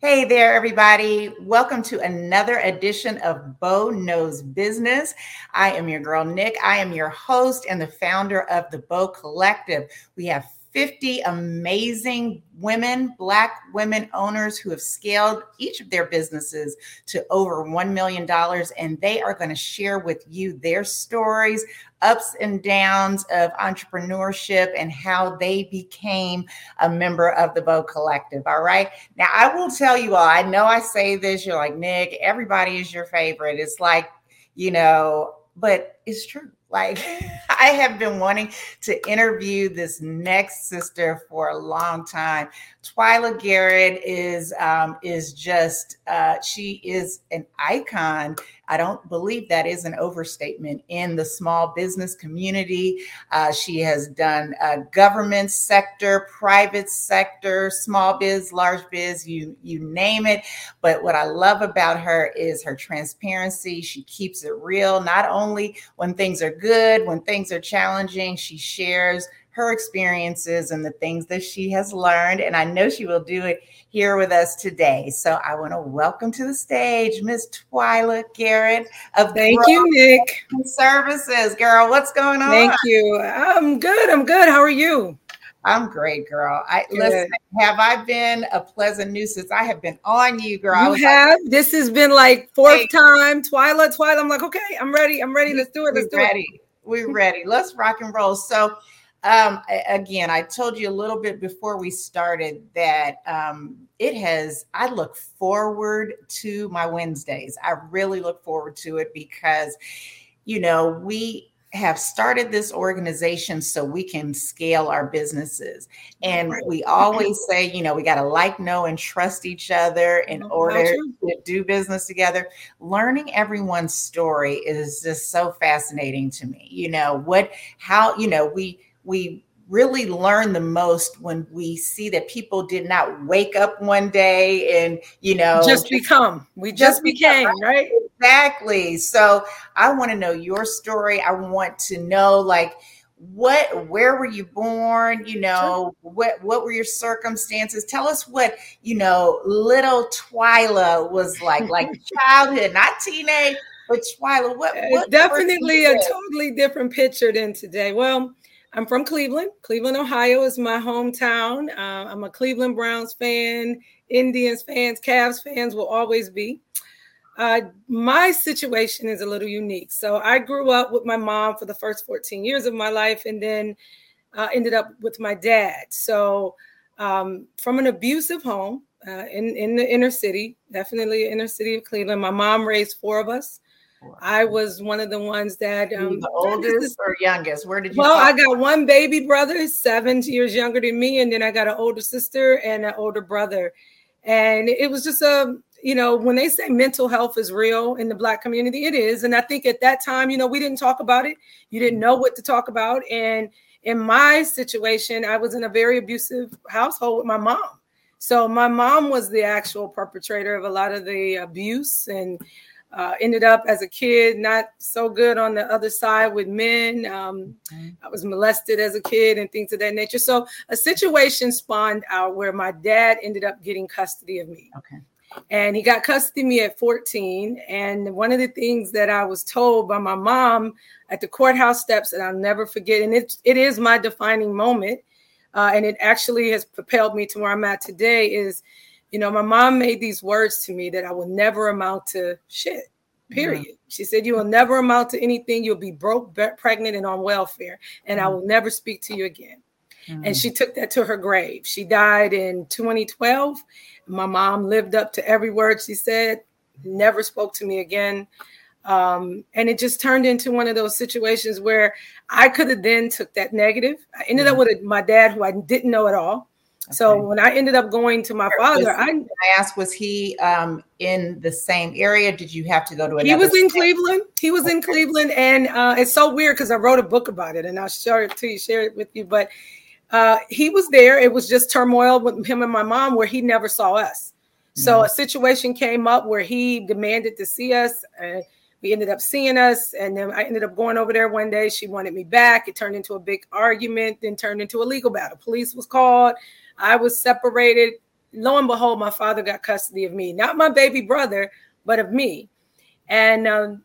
Hey there, everybody. Welcome to another edition of BOW Knows Business. I am your girl, Nick. I am your host and the founder of the BOW Collective. We have 50 amazing women, Black women owners who have scaled each of their businesses to over $1 million. And they are going to share with you their stories ups and downs of entrepreneurship and how they became a member of the BOW Collective. All right. Now, I will tell you all, I know I say this, you're like, Nick, everybody is your favorite. It's like, you know, but it's true. Like, I have been wanting to interview this next sister for a long time. Twyla Garrett is um, is just uh, she is an icon I don't believe that is an overstatement in the small business community. Uh, she has done uh, government sector, private sector, small biz, large biz, you you name it. But what I love about her is her transparency. She keeps it real, not only when things are good, when things are challenging. She shares her experiences and the things that she has learned. And I know she will do it here with us today. So I want to welcome to the stage Miss Twyla Garrett of Thank you, Nick. Services. Girl, what's going on? Thank you. I'm good. I'm good. How are you? I'm great, girl. I good. listen. Have I been a pleasant nuisance? I have been on you, girl. You have. Like, this has been like fourth hey. time. Twyla, Twyla. I'm like, okay, I'm ready. I'm ready. Let's do it. Let's We're do ready. it. We're ready. Let's rock and roll. So um, again, I told you a little bit before we started that um, it has, I look forward to my Wednesdays. I really look forward to it because, you know, we have started this organization so we can scale our businesses. And we always say, you know, we got to like, know, and trust each other in oh, order to do business together. Learning everyone's story is just so fascinating to me. You know, what, how, you know, we, we really learn the most when we see that people did not wake up one day and you know just become. We just, just became become, right? Exactly. So i want to know your story. I want to know like what where were you born? You know sure. what what were your circumstances? Tell us what you know little twyla was like like childhood not teenage but twyla what, uh, what definitely a totally different picture than today. Well I'm from Cleveland. Cleveland, Ohio is my hometown. Uh, I'm a Cleveland Browns fan, Indians fans, Cavs fans will always be. Uh, my situation is a little unique. So I grew up with my mom for the first 14 years of my life and then uh, ended up with my dad. So um, from an abusive home uh, in, in the inner city, definitely inner city of Cleveland, my mom raised four of us. I was one of the ones that um, the oldest or youngest. Where did you? Well, I got one baby brother, seven years younger than me, and then I got an older sister and an older brother. And it was just a, you know, when they say mental health is real in the black community, it is. And I think at that time, you know, we didn't talk about it. You didn't know what to talk about. And in my situation, I was in a very abusive household with my mom. So my mom was the actual perpetrator of a lot of the abuse and uh, ended up as a kid not so good on the other side with men. Um, okay. I was molested as a kid and things of that nature. So a situation spawned out where my dad ended up getting custody of me. Okay. And he got custody of me at 14. And one of the things that I was told by my mom at the courthouse steps that I'll never forget, and it, it is my defining moment, uh, and it actually has propelled me to where I'm at today, is you know, my mom made these words to me that I will never amount to shit. Period. Yeah. She said, You will never amount to anything. You'll be broke, pregnant, and on welfare, and mm I will never speak to you again. mm And she took that to her grave. She died in 2012. My mom lived up to every word she said, never spoke to me again. Um, and it just turned into one of those situations where I could have then took that negative. I ended up with a, my dad who I didn't know at all. So when I ended up going to my father, I, I asked, was he um, in the same area? Did you have to go to another? He was in Cleveland. He was okay. in Cleveland, and uh, it's so weird because I wrote a book about it, and I'll share it to you, share it with you. But uh, he was there. It was just turmoil with him and my mom, where he never saw us. So mm-hmm. a situation came up where he demanded to see us. Uh, we ended up seeing us, and then I ended up going over there one day. She wanted me back. It turned into a big argument, then turned into a legal battle. Police was called. I was separated. lo and behold, my father got custody of me, not my baby brother, but of me. And um,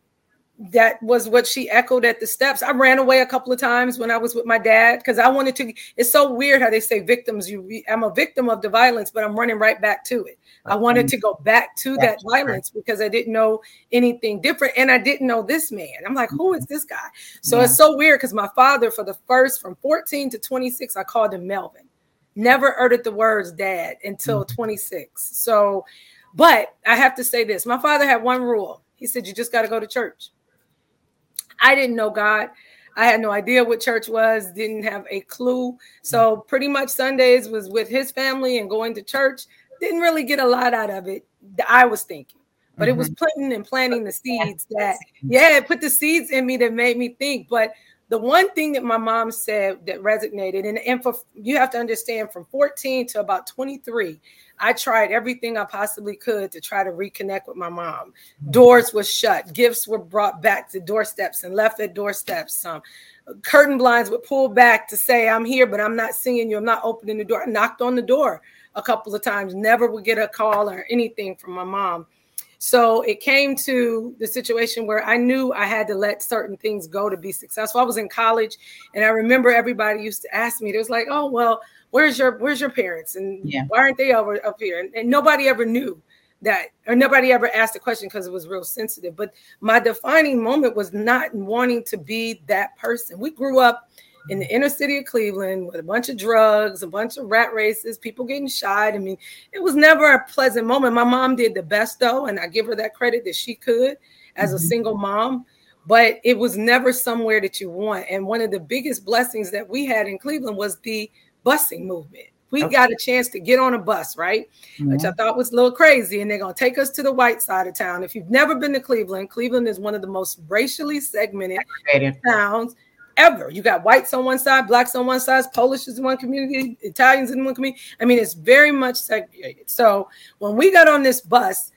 that was what she echoed at the steps. I ran away a couple of times when I was with my dad because I wanted to. It's so weird how they say victims. You, I'm a victim of the violence, but I'm running right back to it. I wanted to go back to that violence because I didn't know anything different, and I didn't know this man. I'm like, who is this guy? So yeah. it's so weird because my father, for the first from 14 to 26, I called him Melvin. Never uttered the words dad until mm-hmm. 26. So, but I have to say this: my father had one rule. He said, "You just got to go to church." I didn't know God. I had no idea what church was, didn't have a clue. So pretty much Sundays was with his family and going to church. Didn't really get a lot out of it. I was thinking, but mm-hmm. it was mm-hmm. and planting the seeds that, yeah, it put the seeds in me that made me think. But the one thing that my mom said that resonated, and, and for you have to understand from 14 to about 23, I tried everything I possibly could to try to reconnect with my mom. Doors were shut, gifts were brought back to doorsteps and left at doorsteps. Um, curtain blinds were pulled back to say, I'm here, but I'm not seeing you. I'm not opening the door. I knocked on the door a couple of times, never would get a call or anything from my mom. So it came to the situation where I knew I had to let certain things go to be successful. I was in college and I remember everybody used to ask me, it was like, oh, well, where's your where's your parents and yeah. why aren't they over up here and, and nobody ever knew that or nobody ever asked the question because it was real sensitive but my defining moment was not wanting to be that person we grew up in the inner city of cleveland with a bunch of drugs a bunch of rat races people getting shot i mean it was never a pleasant moment my mom did the best though and i give her that credit that she could as mm-hmm. a single mom but it was never somewhere that you want and one of the biggest blessings that we had in cleveland was the busing movement. We okay. got a chance to get on a bus, right? Mm-hmm. Which I thought was a little crazy. And they're going to take us to the white side of town. If you've never been to Cleveland, Cleveland is one of the most racially segmented towns ever. You got whites on one side, blacks on one side, Polish is in one community, Italians in one community. I mean, it's very much segregated. So when we got on this bus,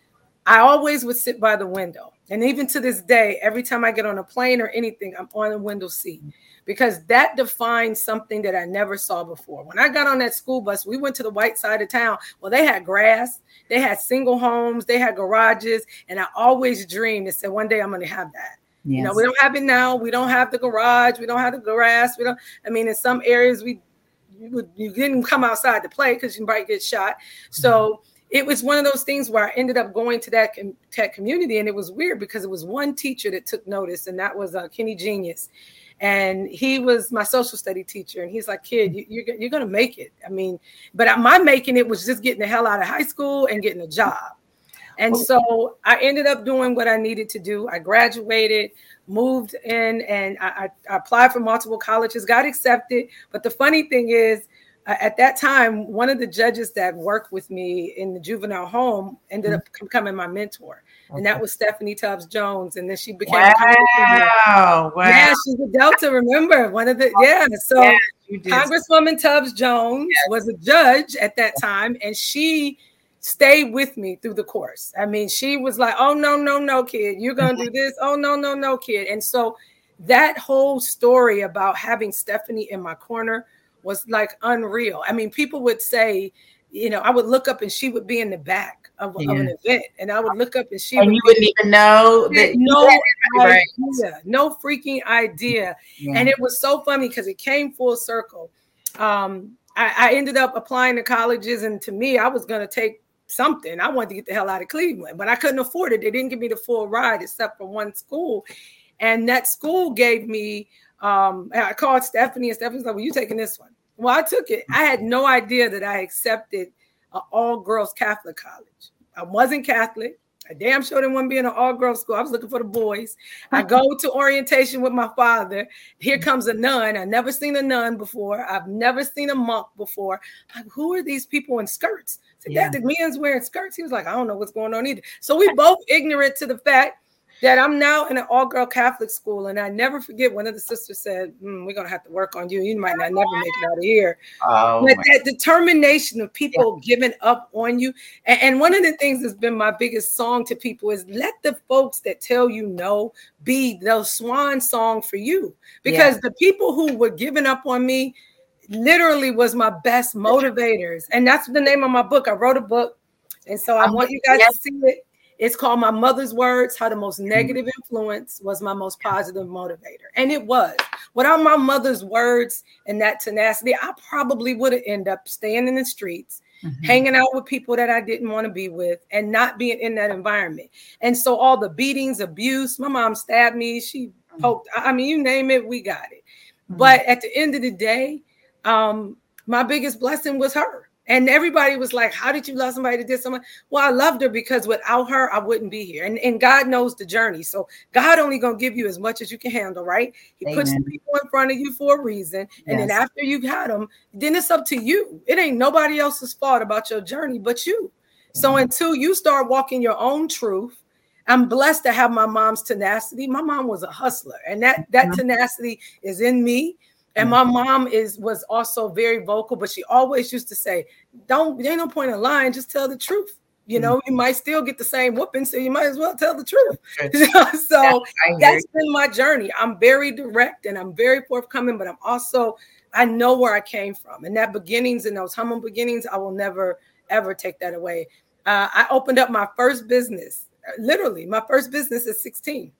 I always would sit by the window. And even to this day, every time I get on a plane or anything, I'm on a window seat because that defines something that I never saw before. When I got on that school bus, we went to the white side of town. Well, they had grass, they had single homes, they had garages, and I always dreamed and said one day I'm going to have that. Yes. You know, we don't have it now. We don't have the garage. We don't have the grass. We don't. I mean, in some areas, we you, you didn't come outside to play because you might get shot. So. Mm-hmm it was one of those things where I ended up going to that, tech community, and it was weird because it was one teacher that took notice, and that was uh, Kenny Genius and he was my social study teacher and he's like kid you, you're, you're gonna make it i mean but my making it was just getting the hell out of high school and getting a job and so i ended up doing what i needed to do i graduated moved in and I, I applied for multiple colleges got accepted but the funny thing is uh, at that time, one of the judges that worked with me in the juvenile home ended up mm-hmm. becoming my mentor, okay. and that was Stephanie Tubbs Jones. And then she became wow, wow. yeah, she's a Delta. Remember one of the yeah. So yeah, Congresswoman Tubbs Jones yes. was a judge at that time, and she stayed with me through the course. I mean, she was like, "Oh no, no, no, kid, you're gonna do this. Oh no, no, no, kid," and so that whole story about having Stephanie in my corner was like unreal. I mean, people would say, you know, I would look up and she would be in the back of, yeah. of an event, and I would look up and she and would you wouldn't even know that no idea, right. no freaking idea. Yeah. And it was so funny because it came full circle. Um, I, I ended up applying to colleges, and to me, I was going to take something. I wanted to get the hell out of Cleveland, but I couldn't afford it. They didn't give me the full ride except for one school. And that school gave me, um, I called Stephanie, and Stephanie's like, Well, you taking this one? Well, I took it. I had no idea that I accepted an all girls Catholic college. I wasn't Catholic. I damn sure didn't want to be in an all girls school. I was looking for the boys. I go to orientation with my father. Here comes a nun. I've never seen a nun before. I've never seen a monk before. Like, who are these people in skirts? I said, yeah. the men's wearing skirts. He was like, I don't know what's going on either. So we both ignorant to the fact that I'm now in an all girl Catholic school. And I never forget one of the sisters said, mm, We're going to have to work on you. You might not never make it out of here. Oh, but that determination of people yeah. giving up on you. And, and, one of the things that's been my biggest song to people is let the folks that tell you no be the swan song for you. Because yeah. the people who were giving up on me, literally was my best motivators. And that's the name of my book. I wrote a book. And so I want you guys to see it. It's called My Mother's Words How the Most mm-hmm. Negative Influence Was My Most Positive Motivator. And it was. Without my mother's words and that tenacity, I probably would have ended up staying in the streets, mm-hmm. hanging out with people that I didn't want to be with, and not being in that environment. And so all the beatings, abuse, my mom stabbed me, she mm-hmm. poked, I mean, you name it, we got it. Mm-hmm. But at the end of the day, um, my biggest blessing was her. And everybody was like, How did you love somebody that did something? Well, I loved her because without her, I wouldn't be here. And, and God knows the journey. So God only gonna give you as much as you can handle, right? He Amen. puts people in front of you for a reason. And yes. then after you've had them, then it's up to you. It ain't nobody else's fault about your journey but you. So mm-hmm. until you start walking your own truth, I'm blessed to have my mom's tenacity. My mom was a hustler, and that that tenacity is in me. And my mom is was also very vocal, but she always used to say, "Don't there ain't no point in lying. Just tell the truth. You know, you might still get the same whooping, so you might as well tell the truth." so that's been my journey. I'm very direct and I'm very forthcoming, but I'm also I know where I came from, and that beginnings and those humble beginnings, I will never ever take that away. Uh, I opened up my first business, literally my first business at 16.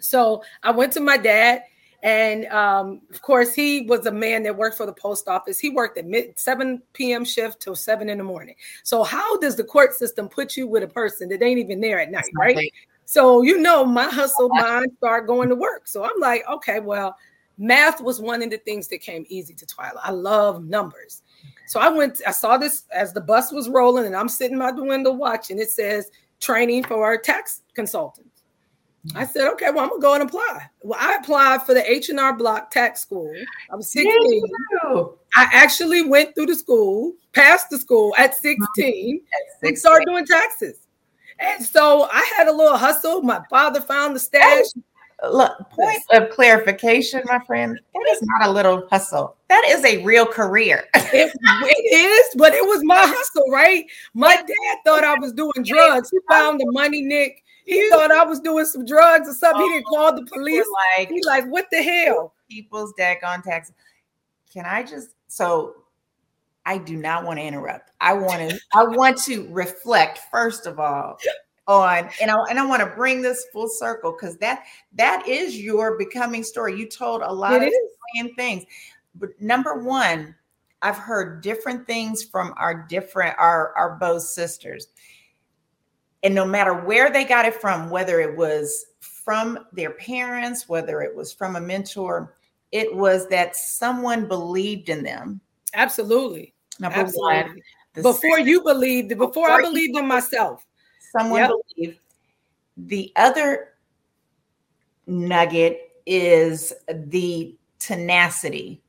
So I went to my dad and um, of course, he was a man that worked for the post office. He worked at mid 7 p.m. shift till 7 in the morning. So, how does the court system put you with a person that ain't even there at night, right? So, you know, my hustle mind start going to work. So, I'm like, okay, well, math was one of the things that came easy to Twyla. I love numbers. So, I went, I saw this as the bus was rolling, and I'm sitting by the window watching. It says training for our tax consultant. I said, okay, well, I'm gonna go and apply. Well, I applied for the H and R Block Tax School. I was 16. I actually went through the school, passed the school at 16, at 16. and started doing taxes. And so I had a little hustle. My father found the stash. Oh. Look, point of clarification, my friend. That is not a little hustle. That is a real career. it, it is, but it was my hustle, right? My dad thought I was doing drugs. He found the money, Nick he thought I was doing some drugs or something. Oh, he didn't oh, call the police. Like, He's like, what the hell? People's daggone tax. Can I just so I do not want to interrupt. I want to I want to reflect first of all on and I and I want to bring this full circle because that that is your becoming story. You told a lot it of things. But number one, I've heard different things from our different our our both sisters and no matter where they got it from, whether it was from their parents, whether it was from a mentor, it was that someone believed in them. Absolutely. Number Absolutely. one. Before you believed, before, before I believed in myself. Someone yep. believed. The other nugget is the tenacity.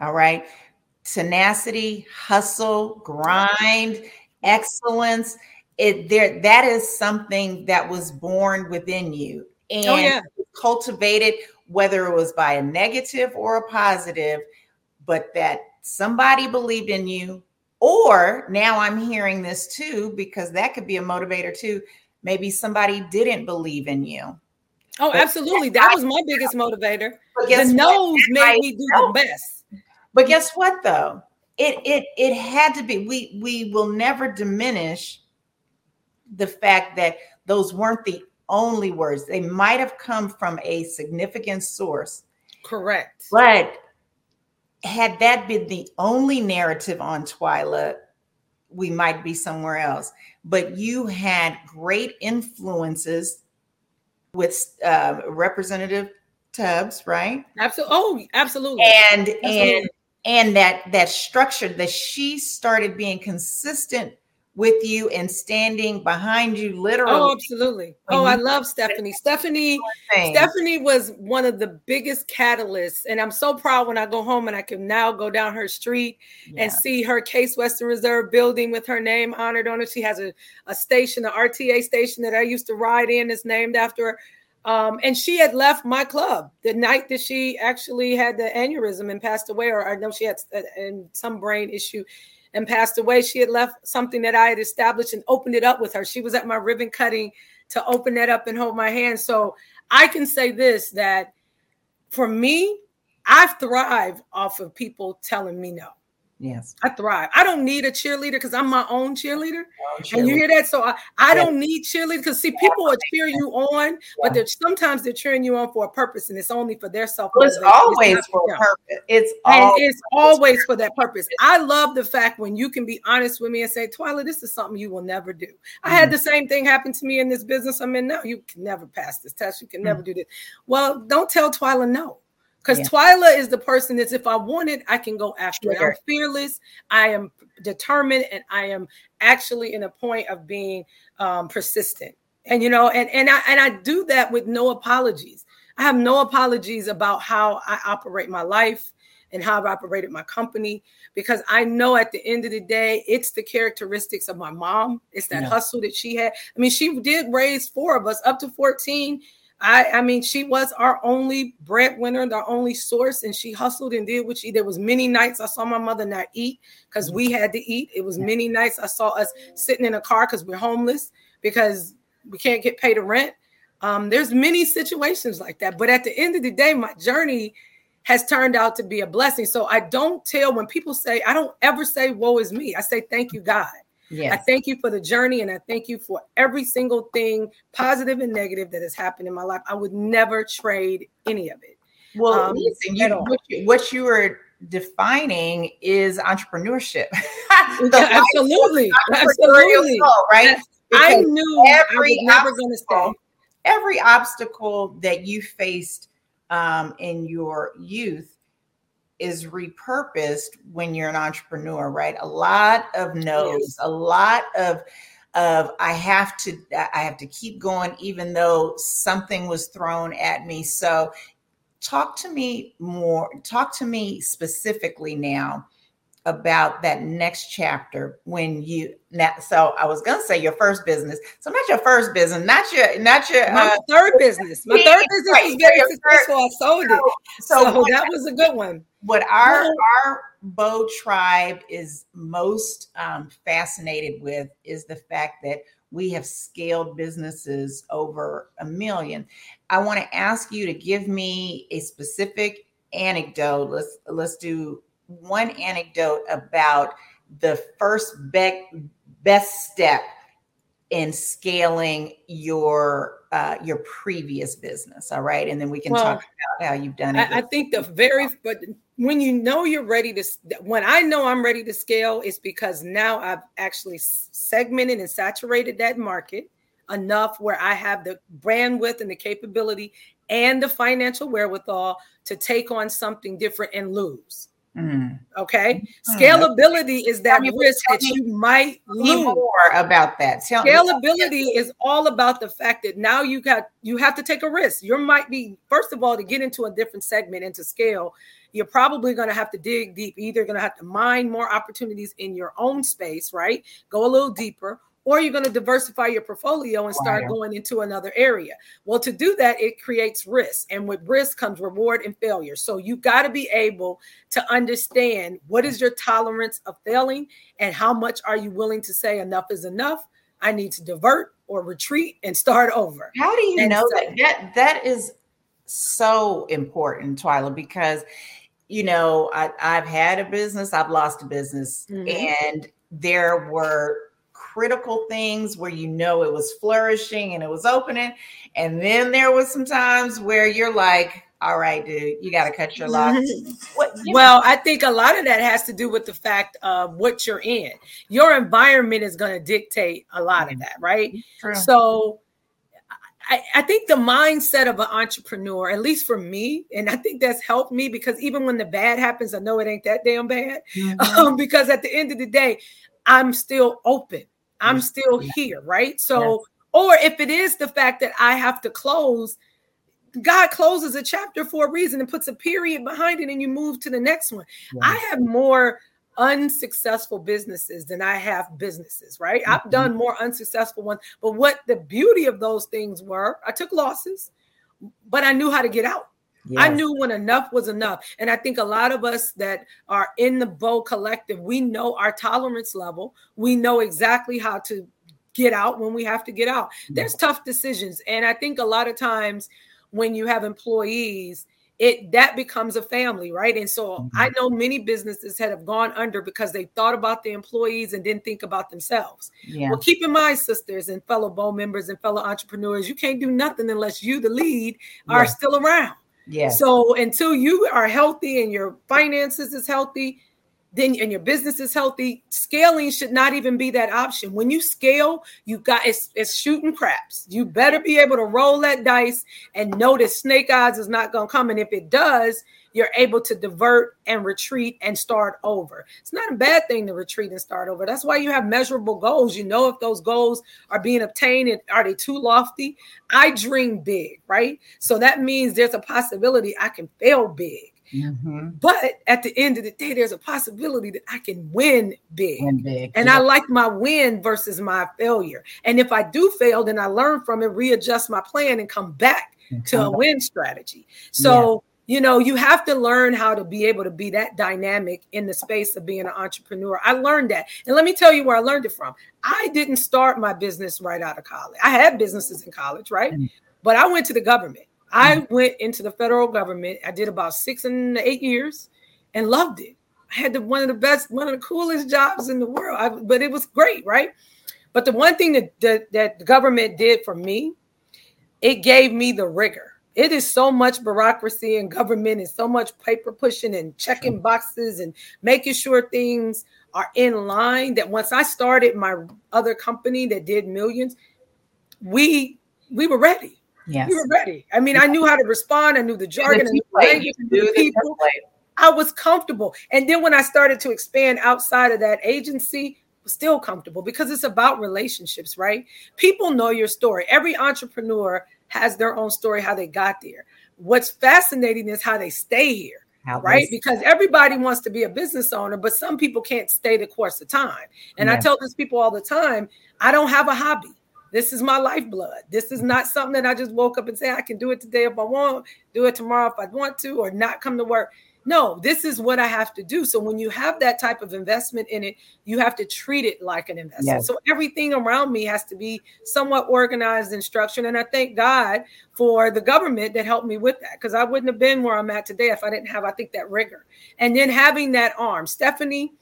All right. Tenacity, hustle, grind, excellence it there that is something that was born within you oh, and oh, yeah. cultivated whether it was by a negative or a positive but that somebody believed in you or now i'm hearing this too because that could be a motivator too. Maybe somebody didn't believe in you. Oh absolutely. that was my biggest motivator. The nose made me do the best. But guess what though? It it it had to be. We we will never diminish the fact that those weren't the only words. They might have come from a significant source. Correct. But had that been the only narrative on Twyla, we might be somewhere else. But you had great influences with uh, Representative Tubbs, right? Absolutely. Oh, absolutely. And absolutely. and and that that structure that she started being consistent with you and standing behind you literally. Oh, absolutely. Oh, I love Stephanie. Stephanie Stephanie was one of the biggest catalysts and I'm so proud when I go home and I can now go down her street yeah. and see her Case Western Reserve building with her name honored on it. She has a, a station, an RTA station that I used to ride in is named after her. Um, and she had left my club the night that she actually had the aneurysm and passed away, or I know she had uh, some brain issue and passed away, she had left something that I had established and opened it up with her. She was at my ribbon cutting to open that up and hold my hand. So I can say this that for me, I thrive off of people telling me no. Yes. I thrive. I don't need a cheerleader because I'm my own cheerleader. Oh, cheerleader. And you hear that? So I, I don't need cheerleaders because see, people will cheer you on, yeah. but they're sometimes they're cheering you on for a purpose and it's only for their self. Well, it's always it's for a purpose. It's and it's always for that purpose. I love the fact when you can be honest with me and say, Twyla, this is something you will never do. Mm-hmm. I had mm-hmm. the same thing happen to me in this business I'm in now. You can never pass this test. You can mm-hmm. never do this. Well, don't tell Twyla no because yeah. Twyla is the person that's if I want it, I can go after sure. it. I'm fearless, I am determined, and I am actually in a point of being um, persistent. And you know, and and I and I do that with no apologies. I have no apologies about how I operate my life and how I've operated my company because I know at the end of the day, it's the characteristics of my mom. It's that yeah. hustle that she had. I mean, she did raise four of us up to 14 I, I mean, she was our only breadwinner, our only source, and she hustled and did what she. There was many nights I saw my mother not eat because we had to eat. It was many nights I saw us sitting in a car because we're homeless because we can't get paid a rent. Um, there's many situations like that, but at the end of the day, my journey has turned out to be a blessing. So I don't tell when people say I don't ever say "woe is me." I say "thank you, God." Yes. I thank you for the journey and I thank you for every single thing, positive and negative, that has happened in my life. I would never trade any of it. Well, um, listen, you, what, you, what you were defining is entrepreneurship. yeah, absolutely. Absolutely. Soul, right? Because I knew every I was never going to stay. Every obstacle that you faced um, in your youth is repurposed when you're an entrepreneur, right? A lot of no's, yes. a lot of of I have to I have to keep going even though something was thrown at me. So talk to me more, talk to me specifically now about that next chapter when you now so i was gonna say your first business so not your first business not your not your my uh, third business my third business right, was very successful i sold it so, so, so that was a good one what our our bow tribe is most um, fascinated with is the fact that we have scaled businesses over a million. I want to ask you to give me a specific anecdote. Let's let's do one anecdote about the first be- best step in scaling your uh, your previous business all right? And then we can well, talk about how you've done it I, I, think the very but when you know you're ready to when i know i'm ready to scale it's because now i've actually segmented and saturated that market enough where i have the bandwidth and the capability and the financial wherewithal to take on something different and lose Mm. Okay. Mm. Scalability is that risk that you might lose. More about that. Tell Scalability is all about the fact that now you got you have to take a risk. You might be first of all to get into a different segment and to scale. You're probably going to have to dig deep. Either going to have to mine more opportunities in your own space, right? Go a little deeper, or you're going to diversify your portfolio and start wow. going into another area. Well, to do that, it creates risk. And with risk comes reward and failure. So you got to be able to understand what is your tolerance of failing and how much are you willing to say enough is enough. I need to divert or retreat and start over. How do you and know so, that? That that is so important, Twyla, because you know I, have had a business, I've lost a business, mm-hmm. and there were critical things where you know it was flourishing and it was opening. And then there was some times where you're like, all right, dude, you got to cut your locks. well, I think a lot of that has to do with the fact of what you're in. Your environment is going to dictate a lot of that, right? True. So I, I, think the mindset of an entrepreneur, at least for me, and I think that's helped me because even when the bad happens, I know it ain't that damn bad. Mm-hmm. Um, because at the end of the day, I'm still open. I'm still here, right? So, or if it is the fact that I have to close, God closes a chapter for a reason and puts a period behind it, and you move to the next one. I have more unsuccessful businesses than I have businesses, right? Mm-hmm. I've done more unsuccessful ones, but what the beauty of those things were, I took losses, but I knew how to get out. Yes. I knew when enough was enough. And I think a lot of us that are in the Bow Collective, we know our tolerance level. We know exactly how to get out when we have to get out. There's tough decisions. And I think a lot of times when you have employees, it that becomes a family, right? And so mm-hmm. I know many businesses that have gone under because they thought about the employees and didn't think about themselves. Yeah. Well, keep in mind, sisters and fellow bowl members and fellow entrepreneurs, you can't do nothing unless you, the lead, are still around. Yeah. So until you are healthy and your finances is healthy, then and your business is healthy, scaling should not even be that option. When you scale, you got it's, it's shooting craps. You better be able to roll that dice and know that snake eyes is not going to come. And if it does, you're able to divert and retreat and start over. It's not a bad thing to retreat and start over. That's why you have measurable goals. You know if those goals are being obtained and are they too lofty? I dream big, right? So that means there's a possibility I can fail big. Mm-hmm. But at the end of the day, there's a possibility that I can win big. Win big. And yeah. I like my win versus my failure. And if I do fail, then I learn from it, readjust my plan, and come back and to come a back. win strategy. So, yeah. you know, you have to learn how to be able to be that dynamic in the space of being an entrepreneur. I learned that. And let me tell you where I learned it from. I didn't start my business right out of college. I had businesses in college, right? Mm-hmm. But I went to the government. I mm. went into the federal government. I did about six and eight years and loved it. I had the, one of the best, one of the coolest jobs in the world. I, but it was great, right? But the one thing that, that that the government did for me, it gave me the rigor. It is so much bureaucracy and government and so much paper pushing and checking boxes and making sure things are in line that once I started my other company that did millions, we we were ready Yes. We were ready. I mean, I knew how to respond. I knew the jargon, I knew the language, the people. I was comfortable. And then when I started to expand outside of that agency, still comfortable because it's about relationships, right? People know your story. Every entrepreneur has their own story how they got there. What's fascinating is how they stay here. How right? Because everybody wants to be a business owner, but some people can't stay the course of time. And yeah. I tell these people all the time, I don't have a hobby. This is my lifeblood. This is not something that I just woke up and say I can do it today if I want, do it tomorrow if I want to, or not come to work. No, this is what I have to do. So when you have that type of investment in it, you have to treat it like an investment. Yes. So everything around me has to be somewhat organized and structured. And I thank God for the government that helped me with that because I wouldn't have been where I'm at today if I didn't have, I think, that rigor. And then having that arm, Stephanie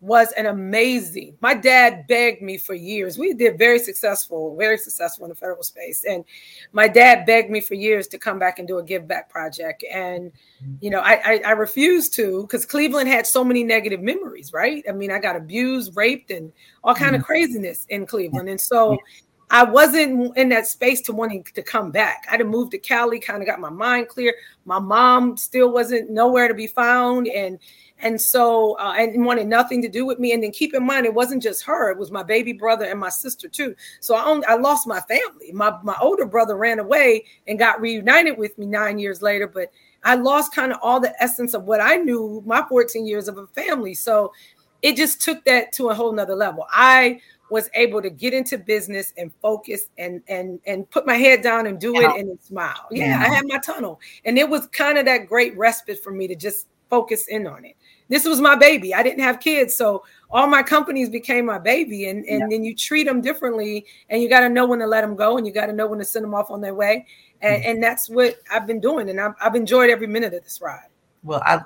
was an amazing. My dad begged me for years. We did very successful, very successful in the federal space. And my dad begged me for years to come back and do a give back project. And, you know, I, I, I refused to because Cleveland had so many negative memories, right? I mean, I got abused, raped, and all kind mm-hmm. of craziness in Cleveland. And so I wasn't in that space to wanting to come back. I had moved to Cali, kind of got my mind clear. My mom still wasn't nowhere to be found. And and so uh, and wanted nothing to do with me. And then keep in mind, it wasn't just her; it was my baby brother and my sister too. So I only, I lost my family. My my older brother ran away and got reunited with me nine years later, but I lost kind of all the essence of what I knew my 14 years of a family. So it just took that to a whole nother level. I was able to get into business and focus and and and put my head down and do it and then smile. Yeah, yeah, I had my tunnel. And it was kind of that great respite for me to just focus in on it this was my baby. I didn't have kids, so all my companies became my baby. And and yeah. then you treat them differently, and you got to know when to let them go, and you got to know when to send them off on their way. And, mm-hmm. and that's what I've been doing, and I've, I've enjoyed every minute of this ride. Well, I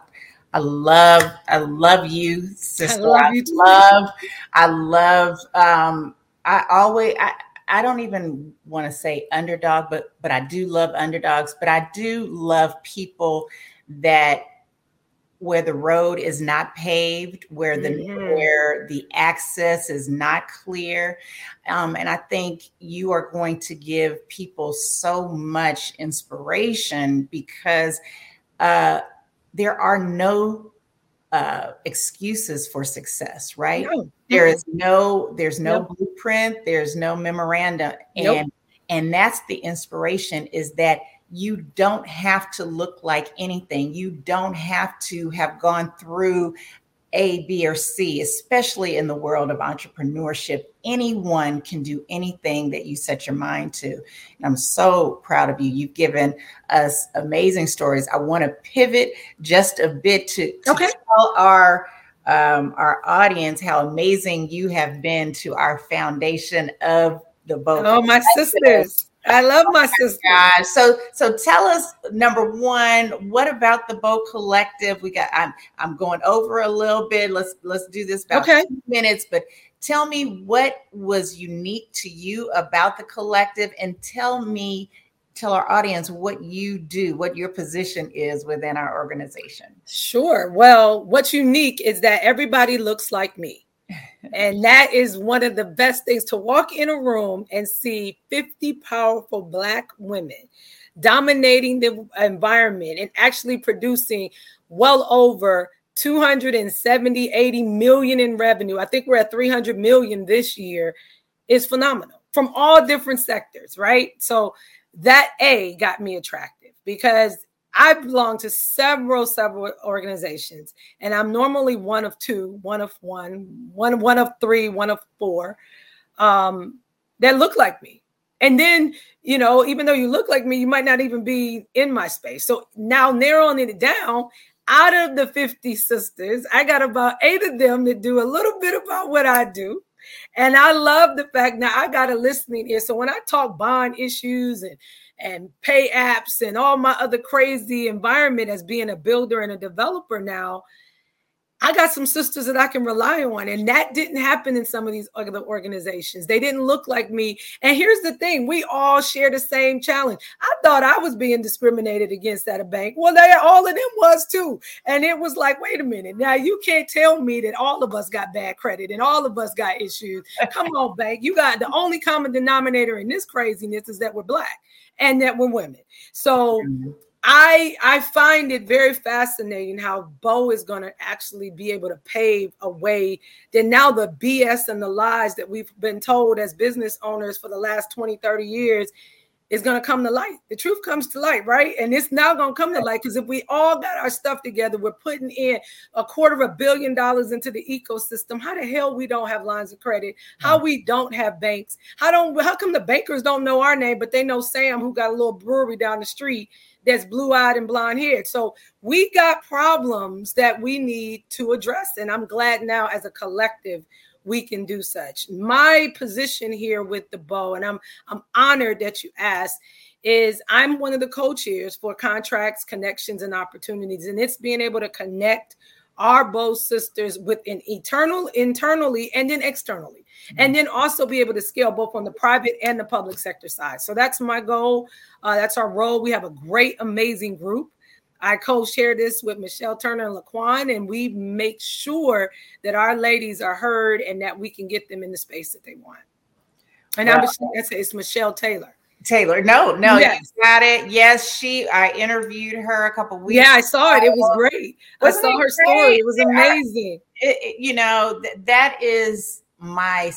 I love I love you, sister. I love you too. I love I love um I always I I don't even want to say underdog, but but I do love underdogs, but I do love people that where the road is not paved, where the mm-hmm. where the access is not clear, um, and I think you are going to give people so much inspiration because uh, there are no uh, excuses for success, right? No. There is no there's no nope. blueprint, there's no memoranda, and nope. and that's the inspiration is that you don't have to look like anything. You don't have to have gone through A, B, or C, especially in the world of entrepreneurship. Anyone can do anything that you set your mind to. And I'm so proud of you. You've given us amazing stories. I want to pivot just a bit to, to okay. tell our um, our audience how amazing you have been to our foundation of the boat. Oh, my sisters I love my oh sister. My so so tell us number one, what about the Bow Collective? We got I'm I'm going over a little bit. Let's let's do this about okay. minutes, but tell me what was unique to you about the collective and tell me tell our audience what you do, what your position is within our organization. Sure. Well, what's unique is that everybody looks like me. And that is one of the best things to walk in a room and see 50 powerful Black women dominating the environment and actually producing well over 270 80 million in revenue. I think we're at 300 million this year. Is phenomenal from all different sectors right? So that a got me attractive because I belong to several, several organizations, and I'm normally one of two, one of one, one, one of three, one of four um, that look like me. And then, you know, even though you look like me, you might not even be in my space. So now narrowing it down, out of the 50 sisters, I got about eight of them that do a little bit about what I do. And I love the fact now I got a listening ear. So when I talk bond issues and and pay apps and all my other crazy environment as being a builder and a developer now, I got some sisters that I can rely on. And that didn't happen in some of these other organizations. They didn't look like me. And here's the thing we all share the same challenge. I thought I was being discriminated against at a bank. Well, they all of them was too. And it was like, wait a minute. Now you can't tell me that all of us got bad credit and all of us got issues. Come on, bank. You got the only common denominator in this craziness is that we're black and that we're women. So mm-hmm I I find it very fascinating how BOW is going to actually be able to pave a way that now the BS and the lies that we've been told as business owners for the last 20, 30 years is going to come to light. The truth comes to light, right? And it's now going to come to light because if we all got our stuff together, we're putting in a quarter of a billion dollars into the ecosystem. How the hell we don't have lines of credit? How mm. we don't have banks? How don't how come the bankers don't know our name, but they know Sam who got a little brewery down the street that's blue eyed and blonde haired. So we got problems that we need to address. And I'm glad now as a collective we can do such. My position here with the bow, and I'm I'm honored that you asked, is I'm one of the co-chairs for contracts, connections, and opportunities. And it's being able to connect our both sisters within eternal internally and then externally. And then also be able to scale both on the private and the public sector side. So that's my goal. Uh, that's our role. We have a great amazing group. I co-share this with Michelle Turner and Laquan, and we make sure that our ladies are heard and that we can get them in the space that they want. And I'm it's Michelle Taylor. Taylor. No, no, yes. you got it. Yes, she. I interviewed her a couple weeks. Yeah, I saw it. It was great. Wasn't I saw her great? story. It was amazing. It, it, you know, th- that is my.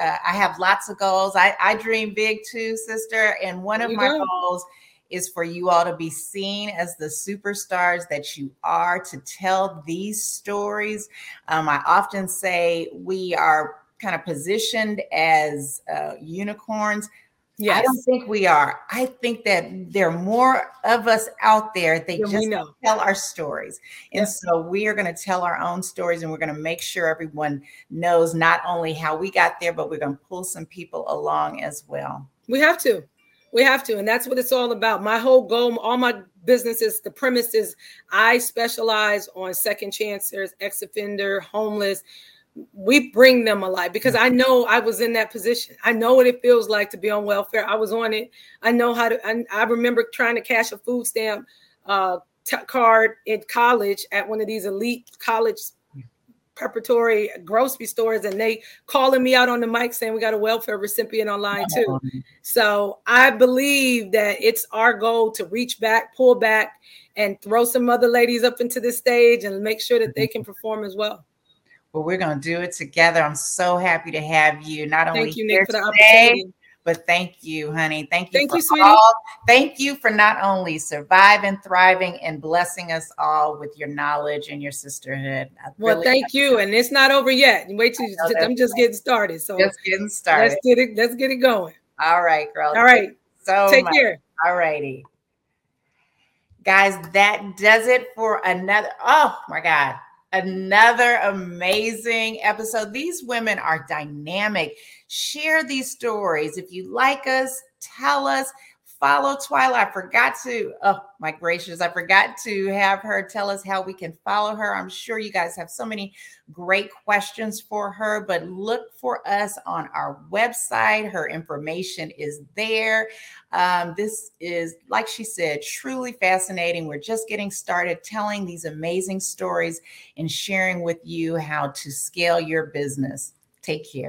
Uh, I have lots of goals. I, I dream big too, sister. And one of my go. goals is for you all to be seen as the superstars that you are to tell these stories. Um, I often say we are kind of positioned as uh, unicorns Yes. I don't think we are. I think that there are more of us out there. They yeah, just tell our stories. And yes. so we are going to tell our own stories and we're going to make sure everyone knows not only how we got there, but we're going to pull some people along as well. We have to. We have to. And that's what it's all about. My whole goal, all my businesses, the premise is I specialize on second chancers, ex offender, homeless we bring them alive because I know I was in that position. I know what it feels like to be on welfare. I was on it. I know how to. I, I remember trying to cash a food stamp uh, t- card in college at one of these elite college preparatory grocery stores, and they calling me out on the mic saying we got a welfare recipient online too. So I believe that it's our goal to reach back, pull back, and throw some other ladies up into the stage and make sure that they can perform as well but we're going to do it together. I'm so happy to have you. Not only thank you, Nick, for the today, opportunity. But thank you, honey. Thank you. Thank you, sweetie. All, thank you for not only surviving, thriving, and blessing us all with your knowledge and your sisterhood. I well, really thank you. And it's not over yet. Wait till I'm just getting started. So just getting started. Let's get it. Let's get it going. All right, girl. All right. So take much. care. All righty. Guys, that does it for another. Oh my God another amazing episode. These women are dynamic. Share these stories. If you like us, tell us follow Twyla. I forgot to, oh my gracious, I forgot to have her tell us how we can follow her. I'm sure you guys have so many great questions for her, but look for us on our website. Her information is there. Um, this is, like she said, truly fascinating. We're just getting started telling these amazing stories and sharing with you how to scale your business. Take care.